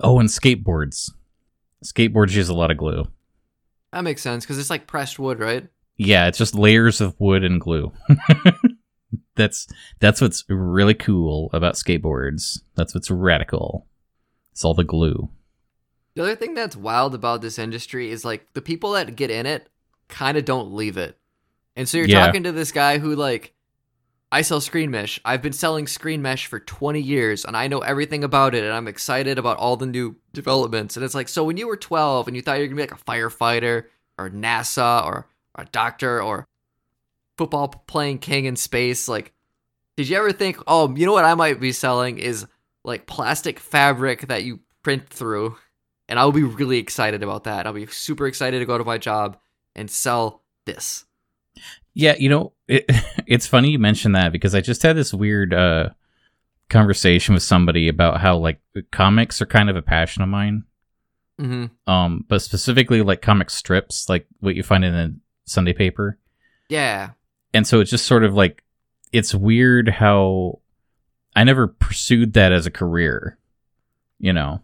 Oh, and skateboards. Skateboards use a lot of glue. That makes sense because it's like pressed wood, right? Yeah, it's just layers of wood and glue. that's that's what's really cool about skateboards. That's what's radical. It's all the glue. The other thing that's wild about this industry is like the people that get in it kind of don't leave it. And so you're Yeah. talking to this guy who like I sell screen mesh. I've been selling screen mesh for 20 years and I know everything about it and I'm excited about all the new developments. And it's like, so when you were 12 and you thought you were going to be like a firefighter or NASA or a doctor or football playing king in space, like did you ever think, "Oh, you know what I might be selling is like plastic fabric that you print through and I'll be really excited about that. I'll be super excited to go to my job and sell this. Yeah, you know, it, it's funny you mentioned that because I just had this weird uh, conversation with somebody about how like comics are kind of a passion of mine. Mm-hmm. Um, but specifically like comic strips, like what you find in a Sunday paper. Yeah. And so it's just sort of like it's weird how I never pursued that as a career. You know,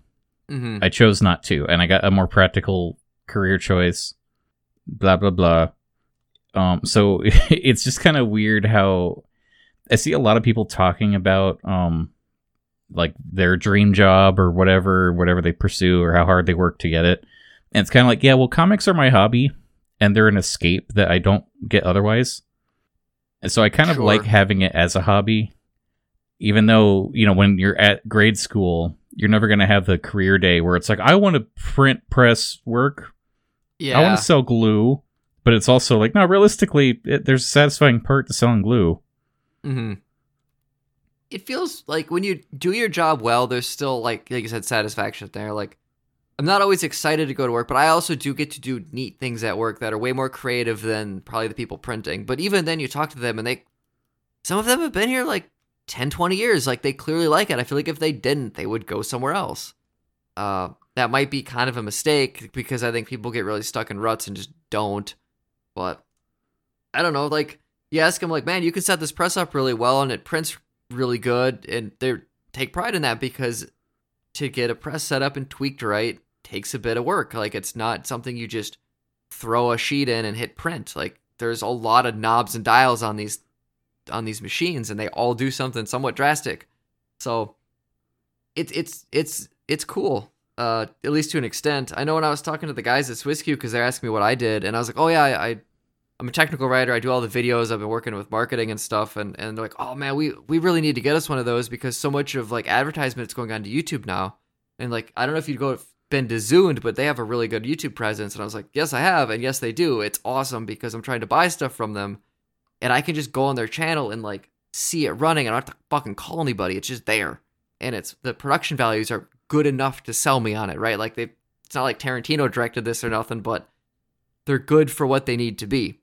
Mm-hmm. I chose not to, and I got a more practical career choice. Blah blah blah. Um, so it's just kind of weird how I see a lot of people talking about um, like their dream job or whatever, whatever they pursue or how hard they work to get it. And it's kind of like, yeah, well, comics are my hobby, and they're an escape that I don't get otherwise. And so I kind of Sure. like having it as a hobby, even though you know when you're at grade school, you're never going to have the career day where it's like, I want to print press work Yeah. I want to sell glue, but it's also like no. Realistically, it, there's a satisfying part to selling glue. Mm-hmm. It feels like when you do your job well, there's still like like you said, satisfaction there. Like I'm not always excited to go to work, but I also do get to do neat things at work that are way more creative than probably the people printing. But even then, you talk to them and they, some of them have been here like 10, 20 years. Like they clearly like it. I feel like if they didn't, they would go somewhere else. Uh, that might be kind of a mistake because I think people get really stuck in ruts and just don't. But I don't know. Like you ask them, like, man, you can set this press up really well and it prints really good, and they take pride in that because to get a press set up and tweaked right takes a bit of work. Like it's not something you just throw a sheet in and hit print. Like there's a lot of knobs and dials on these on these machines, and they all do something somewhat drastic. So it's it's it's it's cool. Uh, at least to an extent. I know when I was talking to the guys at SwissQ because they're asking me what I did, and I was like, "Oh yeah, I, I I'm a technical writer. I do all the videos. I've been working with marketing and stuff." And and they're like, "Oh man, we we really need to get us one of those because so much of like advertisement is going on to YouTube now." And like, I don't know if you'd go been to but they have a really good YouTube presence. And I was like, "Yes, I have, and yes, they do. It's awesome because I'm trying to buy stuff from them, and I can just go on their channel and like see it running. and I don't have to fucking call anybody. It's just there, and it's the production values are good enough to sell me on it, right? Like they, it's not like Tarantino directed this or nothing, but they're good for what they need to be.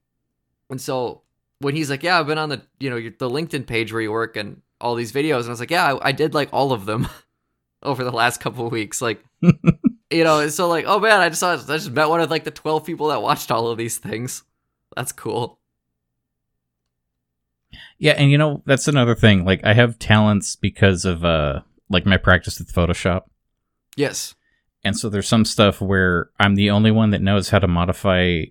And so when he's like, "Yeah, I've been on the you know the LinkedIn page where you work and all these videos," and I was like, "Yeah, I, I did like all of them over the last couple of weeks." Like, you know, so like, oh man, I just saw, I just met one of like the twelve people that watched all of these things. That's cool. Yeah, and you know that's another thing. Like I have talents because of uh like my practice with Photoshop, Yes. and so there's some stuff where I'm the only one that knows how to modify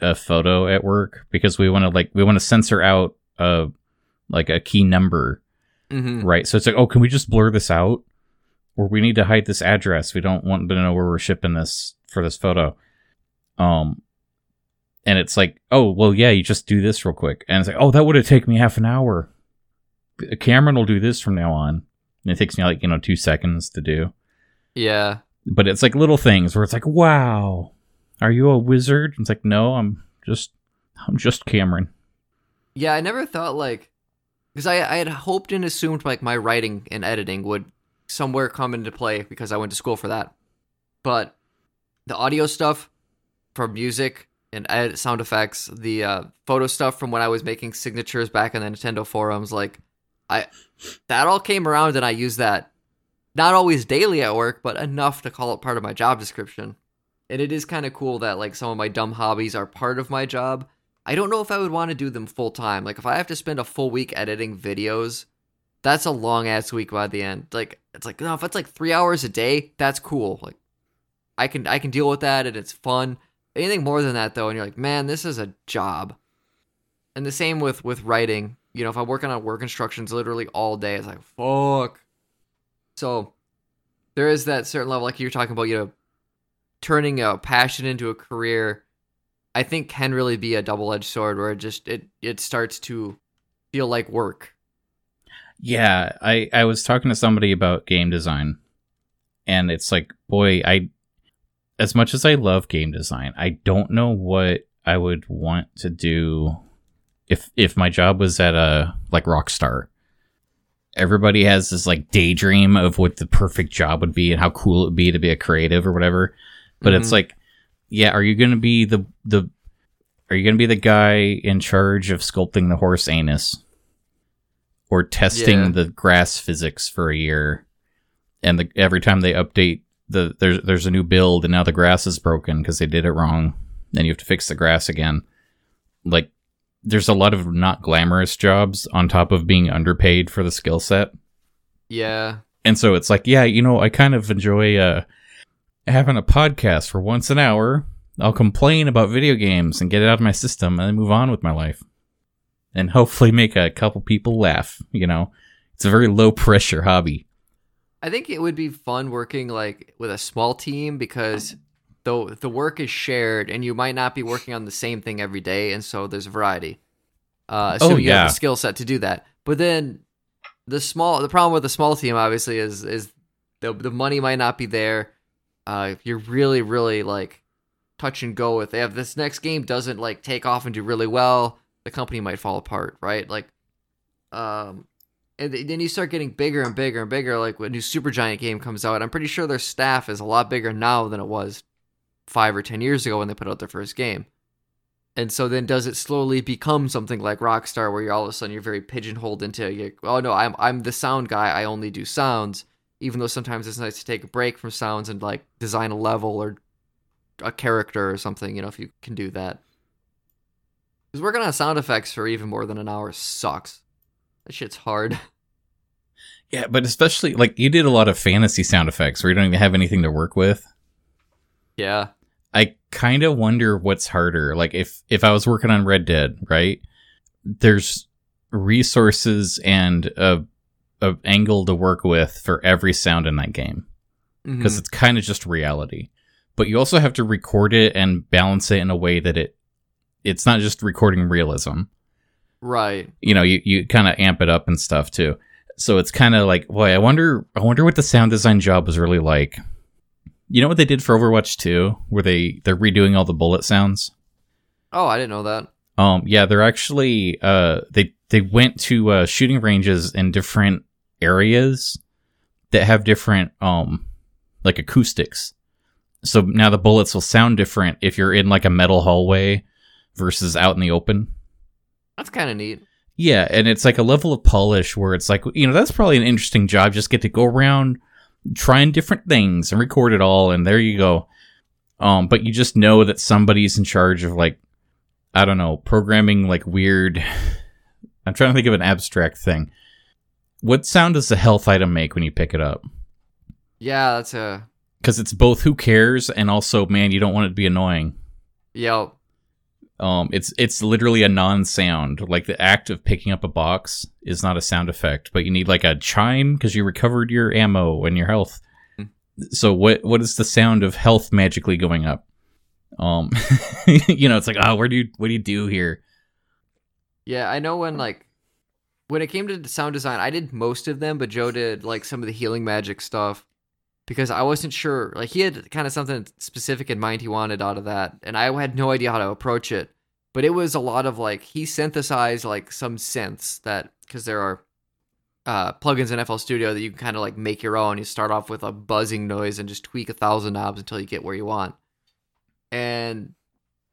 a photo at work because we want to like we want to censor out a like a key number Mm-hmm. Right. So it's like, oh, can we just blur this out? Or we need to hide this address. We don't want to know where we're shipping this for this photo. Um and it's like, oh, well, yeah, you just do this real quick. And it's like, oh, that would have taken me half an hour. Cameron will do this from now on. And it takes me like, you know, two seconds to do. Yeah. But it's like little things where it's like, wow, are you a wizard? It's like, no, I'm just I'm just Cameron. Yeah, I never thought like because I I had hoped and assumed like my writing and editing would somewhere come into play because I went to school for that. But the audio stuff for music and edit sound effects, the uh, photo stuff from when I was making signatures back in the Nintendo forums, like I that all came around and I used that not always daily at work, but enough to call it part of my job description. And it is kind of cool that like some of my dumb hobbies are part of my job. I don't know if I would want to do them full time. Like if I have to spend a full week editing videos, that's a long ass week by the end. Like it's like no, if it's like three hours a day, that's cool. Like I can I can deal with that and it's fun. Anything more than that though, and you're like, man, this is a job. And the same with with writing. You know, if I'm working on work instructions literally all day, it's like fuck. So there is that certain level, like you're talking about, you know, turning a passion into a career. I think can really be a double edged sword where it just it it starts to feel like work. Yeah, I I was talking to somebody about game design, and it's like, boy, I as much as I love game design, I don't know what I would want to do if if my job was at a like Rockstar. Everybody has this like daydream of what the perfect job would be and how cool it would be to be a creative or whatever. But it's Mhm. like, yeah, are you going to be the the are you going to be the guy in charge of sculpting the horse anus or testing Yeah. the grass physics for a year? And the, every time they update the there's there's a new build and now the grass is broken because they did it wrong. Then you have to fix the grass again. Like there's a lot of not glamorous jobs on top of being underpaid for the skill set. Yeah. And so it's like, yeah, you know, I kind of enjoy uh, having a podcast for once an hour. I'll complain about video games and get it out of my system and then move on with my life. And hopefully make a couple people laugh, you know. It's a very low pressure hobby. I think it would be fun working like with a small team because though the work is shared and you might not be working on the same thing every day, and so there's a variety. Uh, so Oh, you have yeah. the skill set to do that. But then the small the problem with the small team obviously is is the the money might not be there. Uh, you're really really like touch and go with, if this next game doesn't like take off and do really well, the company might fall apart, right? Like, um, and then you start getting bigger and bigger and bigger. Like when a new Supergiant game comes out, I'm pretty sure their staff is a lot bigger now than it was five or ten years ago when they put out their first game. And so then, does it slowly become something like Rockstar, where you're all of a sudden you're very pigeonholed into, oh no, I'm I'm the sound guy. I only do sounds. Even though sometimes it's nice to take a break from sounds and like design a level or a character or something. You know, if you can do that. Because working on sound effects for even more than an hour sucks. That shit's hard. Yeah, but especially like you did a lot of fantasy sound effects where you don't even have anything to work with. yeah. I kind of wonder what's harder. Like if if I was working on Red Dead, right? There's resources and a, a angle to work with for every sound in that game because it's kind of just reality. But you also have to record it and balance it in a way that it it's not just recording realism. right. You know, you you kind of amp it up and stuff too. So it's kind of like, boy, I wonder I wonder what the sound design job was really like. You know what they did for Overwatch 2 where they they're redoing all the bullet sounds? Oh, I didn't know that. Um, yeah, they're actually uh they they went to uh, shooting ranges in different areas that have different um like acoustics. So now the bullets will sound different if you're in like a metal hallway versus out in the open. That's kind of neat. Yeah, and it's like a level of polish where it's like you know that's probably an interesting job. Just get to go around trying different things and record it all, and there you go. Um, but you just know that somebody's in charge of like I don't know programming like weird. I'm trying to think of an abstract thing. What sound does the health item make when you pick it up? Yeah, that's a Because it's both who cares and also man, you don't want it to be annoying. yeah. Um, it's it's literally a non-sound. Like the act of picking up a box is not a sound effect, but you need like a chime because you recovered your ammo and your health. Hmm. So what what is the sound of health magically going up? Um, you know, it's like, oh, where do you what do you do here? Yeah, I know when like when it came to sound design, I did most of them, but Joe did like some of the healing magic stuff because I wasn't sure. Like he had kind of something specific in mind he wanted out of that, and I had no idea how to approach it. But it was a lot of like he synthesized like some synths that because there are uh, plugins in FL Studio that you can kind of like make your own. You start off with a buzzing noise and just tweak a thousand knobs until you get where you want. And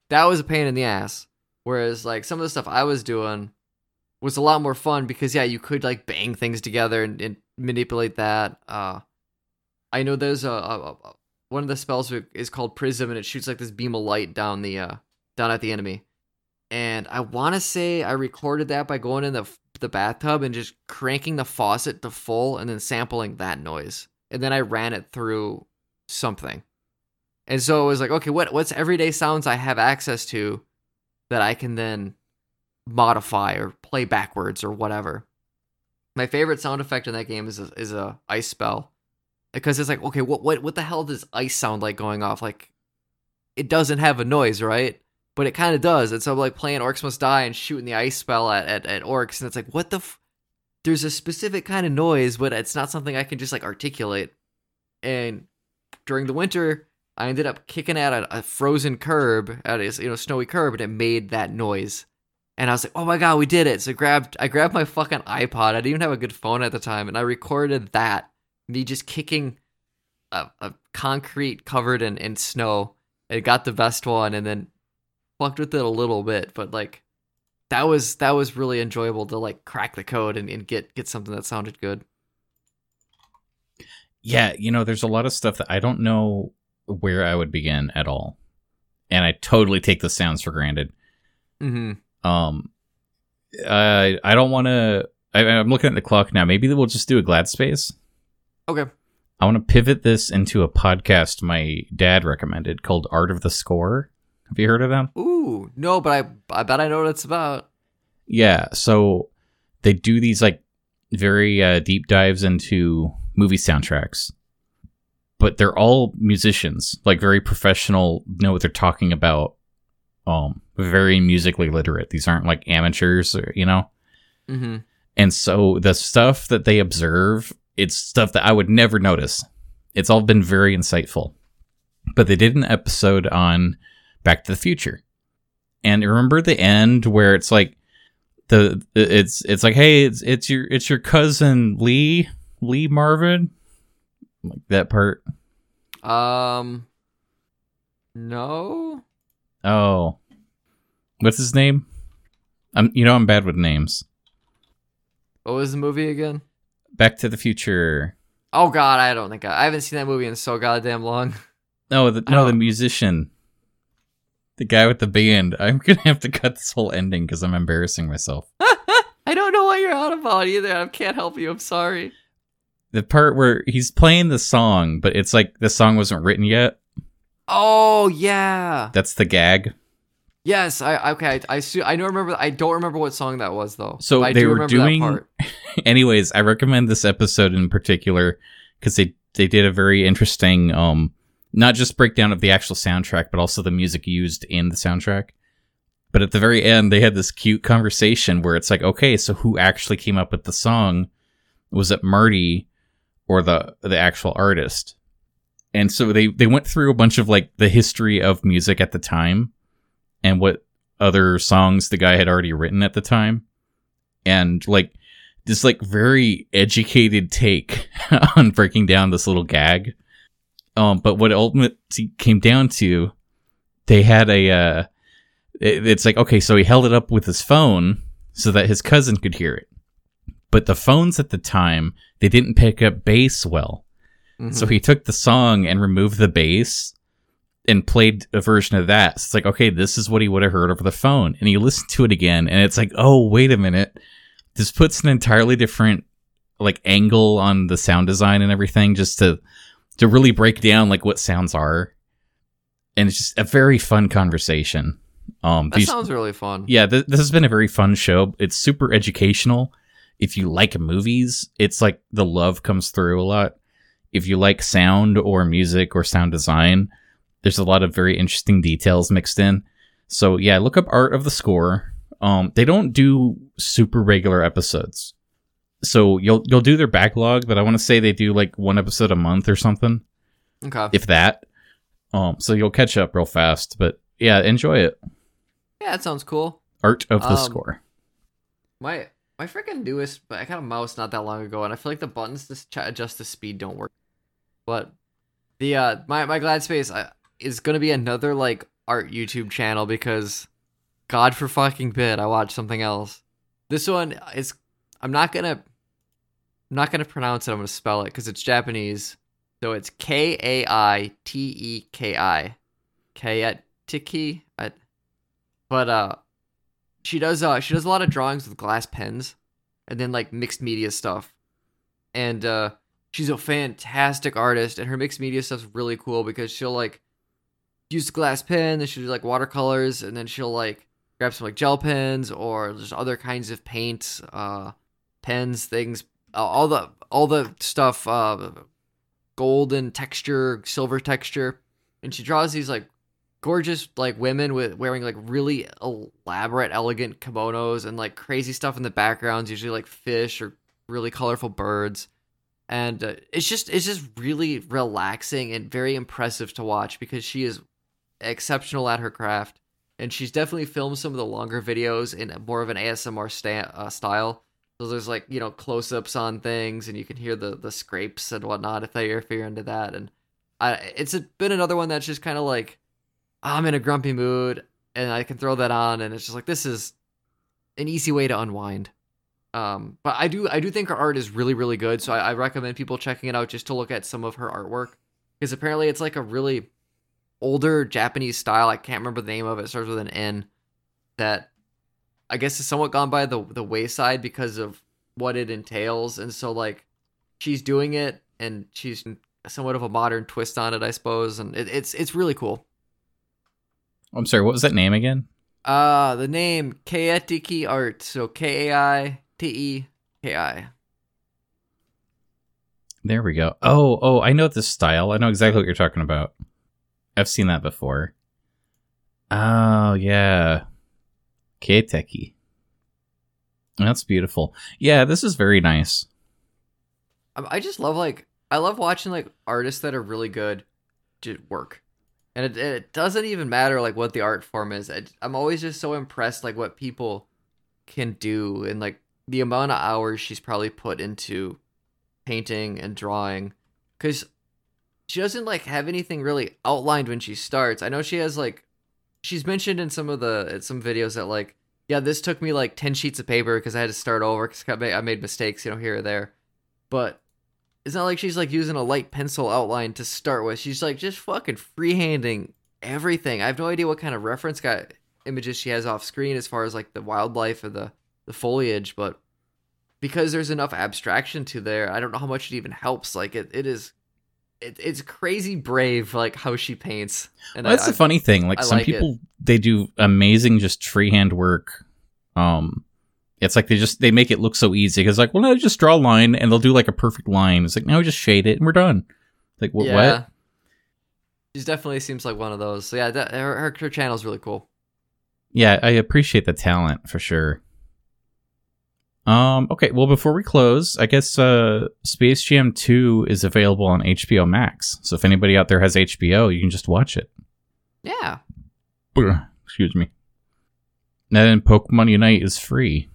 that was a pain in the ass. Whereas like some of the stuff I was doing was a lot more fun because yeah, you could like bang things together and, and manipulate that. Uh, I know there's a, a, a one of the spells is called Prism and it shoots like this beam of light down the uh down at the enemy. And I want to say I recorded that by going in the the bathtub and just cranking the faucet to full and then sampling that noise. And then I ran it through something. And so it was like, okay, what what's everyday sounds I have access to that I can then modify or play backwards or whatever. My favorite sound effect in that game is a, is a ice spell because it's like, okay, what what what the hell does ice sound like going off? Like, it doesn't have a noise, right? But it kind of does. And so I'm like playing Orcs Must Die and shooting the ice spell at, at, at orcs, and it's like, what the? F-? There's a specific kind of noise, but it's not something I can just like articulate. And during the winter, I ended up kicking at a, a frozen curb, at a you know snowy curb, and it made that noise. And I was like, "Oh my god, we did it!" So I grabbed, I grabbed my fucking iPod. I didn't even have a good phone at the time, and I recorded that me just kicking a, a concrete covered in, in snow. It got the best one, and then fucked with it a little bit, but like that was that was really enjoyable to like crack the code and, and get get something that sounded good. Yeah, you know, there's a lot of stuff that I don't know where I would begin at all. And I totally take the sounds for granted. Mm-hmm. Um I I don't want to I'm looking at the clock now. Maybe we'll just do a glad space. Okay. I want to pivot this into a podcast my dad recommended called Art of the Score. Have you heard of them? Ooh, no, but I I bet I know what it's about. Yeah, so they do these like very uh, deep dives into movie soundtracks, but they're all musicians, like very professional, know what they're talking about. Um, very musically literate. These aren't like amateurs, or, you know. Mm-hmm. And so the stuff that they observe, it's stuff that I would never notice. It's all been very insightful. But they did an episode on Back to the Future. And remember the end where it's like the it's it's like hey it's it's your it's your cousin Lee Lee Marvin like that part Um, no. Oh what's his name I'm you know I'm bad with names What was the movie again? Back to the Future Oh God, I don't think I, I haven't seen that movie in so goddamn long. no the no the musician the guy with the band I'm gonna have to cut this whole ending because I'm embarrassing myself I don't know what you're on about either. I can't help you. I'm sorry. the part where he's playing the song but it's like the song wasn't written yet Oh yeah. that's the gag Yes. I okay. I I, see, I don't remember. I don't remember what song that was though. So they do were doing- that part. anyways i recommend this episode in particular because they they did a very interesting um not just breakdown of the actual soundtrack but also the music used in the soundtrack but at the very end they had this cute conversation where it's like okay so who actually came up with the song was it marty or the the actual artist and so they they went through a bunch of like the history of music at the time and what other songs the guy had already written at the time and like this like very educated take on breaking down this little gag. Um, but what ultimately came down to, they had a, uh, it- it's like, okay, so he held it up with his phone so that his cousin could hear it. But the phones at the time, they didn't pick up bass well. Mhm. So he took the song and removed the bass and played a version of that. So it's like, okay, this is what he would have heard over the phone. And he listened to it again, and it's like, oh, wait a minute. This puts an entirely different like angle on the sound design and everything, just to to really break down like what sounds are. And it's just a very fun conversation. Um, that these- sounds really fun. yeah, th- this has been a very fun show. It's super educational. If you like movies, it's like the love comes through a lot. If you like sound or music or sound design, there's a lot of very interesting details mixed in. So yeah, look up Art of the Score. Um, they don't do super regular episodes, so you'll you'll do their backlog, but I want to say they do like one episode a month or something, Okay. if that. Um, so you'll catch up real fast. But yeah, enjoy it. yeah, that sounds cool. Art of the Um, Score. My my freaking newest, but I got a mouse not that long ago, and I feel like the buttons to ch- adjust the speed don't work. But the uh my my glad space uh, is gonna be another like art YouTube channel because God for fucking bid I watched something else. This one is I'm not gonna I'm not gonna pronounce it. I'm gonna spell it because it's Japanese. So it's K A I T E K I, at Tiki at but uh she does uh she does a lot of drawings with glass pens and then like mixed media stuff. And uh she's a fantastic artist and her mixed media stuff's really cool because she'll like use glass pen, then she'll do like watercolors and then she'll like grab some like gel pens or just other kinds of paint, uh pens, things, uh, all the all the stuff uh golden texture, silver texture. And she draws these like gorgeous like women with wearing like really elaborate elegant kimonos and like crazy stuff in the backgrounds usually like fish or really colorful birds and uh, it's just it's just really relaxing and very impressive to watch because she is exceptional at her craft and she's definitely filmed some of the longer videos in more of an ASMR sta- uh, style so there's like you know close-ups on things and you can hear the the scrapes and whatnot if they if you're into that and I, it's been another one that's just kind of like I'm in a grumpy mood. and I can throw that on, and it's just like this is an easy way to unwind. Um, but I do I do think her art is really really good, so I, I recommend people checking it out just to look at some of her artwork because apparently it's like a really older Japanese style. I can't remember the name of it. it starts with an N. That I guess is somewhat gone by the the wayside because of what it entails, and so like she's doing it, and she's somewhat of a modern twist on it, I suppose, and it, it's it's really cool. I'm sorry, what was that name again? Uh the name Kaiteki Art, so K A I T E K I. There we go. Oh, oh, I know this style. I know exactly what you're talking about. I've seen that before. Oh, yeah. Keiteki. That's beautiful. Yeah, this is very nice. Um, I just love like I love watching like artists that are really good to work, and it, it doesn't even matter like what the art form is. I, I'm always just so impressed like what people can do and like the amount of hours she's probably put into painting and drawing, because she doesn't like have anything really outlined when she starts. I know she has like she's mentioned in some of the some videos that like yeah this took me like 10 sheets of paper because i had to start over because i made mistakes you know here or there. But it's not like she's like using a light pencil outline to start with. She's like just fucking freehanding everything. I have no idea what kind of reference got images she has off screen as far as like the wildlife or the the foliage but because there's enough abstraction to there i don't know how much it even helps. Like it, it is it, it's crazy brave like how she paints. And well, that's I, the funny thing like I some like people it. they do amazing just freehand work um it's like they just they make it look so easy because like well no just draw a line and they'll do like a perfect line. It's like no just shade it and we're done. Like what yeah. what? She definitely seems like one of those. So yeah that, her, her her channel is really cool. Yeah i appreciate the talent for sure um, okay, well, before we close, I guess uh, Space Jam 2 is available on HBO Max. So if anybody out there has HBO, you can just watch it. Yeah. Excuse me. And then Pokemon Unite is free.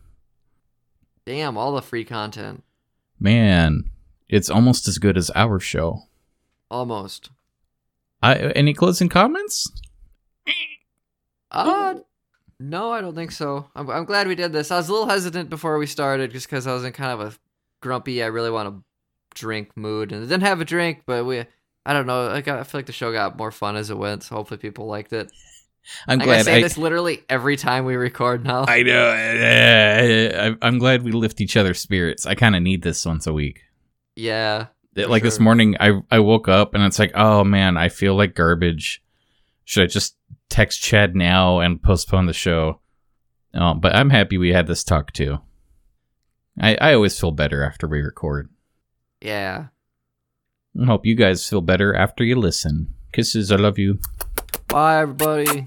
Damn, all the free content. Man, it's almost as good as our show. Almost. I, any closing comments? Uh, no, I don't think so. I'm, I'm glad we did this. I was a little hesitant before we started just because I was in kind of a grumpy, I really want to drink mood. And I didn't have a drink, but we, I don't know. I, got, I feel like the show got more fun as it went. So hopefully people liked it. I'm glad. I say I, this literally every time we record now. I know. I'm glad we lift each other's spirits. I kind of need this once a week. Yeah. Like sure. this morning, I I woke up and it's like, oh man, I feel like garbage. Should I just text Chad now and postpone the show. Oh, but I'm happy we had this talk too. I, I always feel better after we record. Yeah. I hope you guys feel better after you listen. Kisses, I love you. Bye, everybody.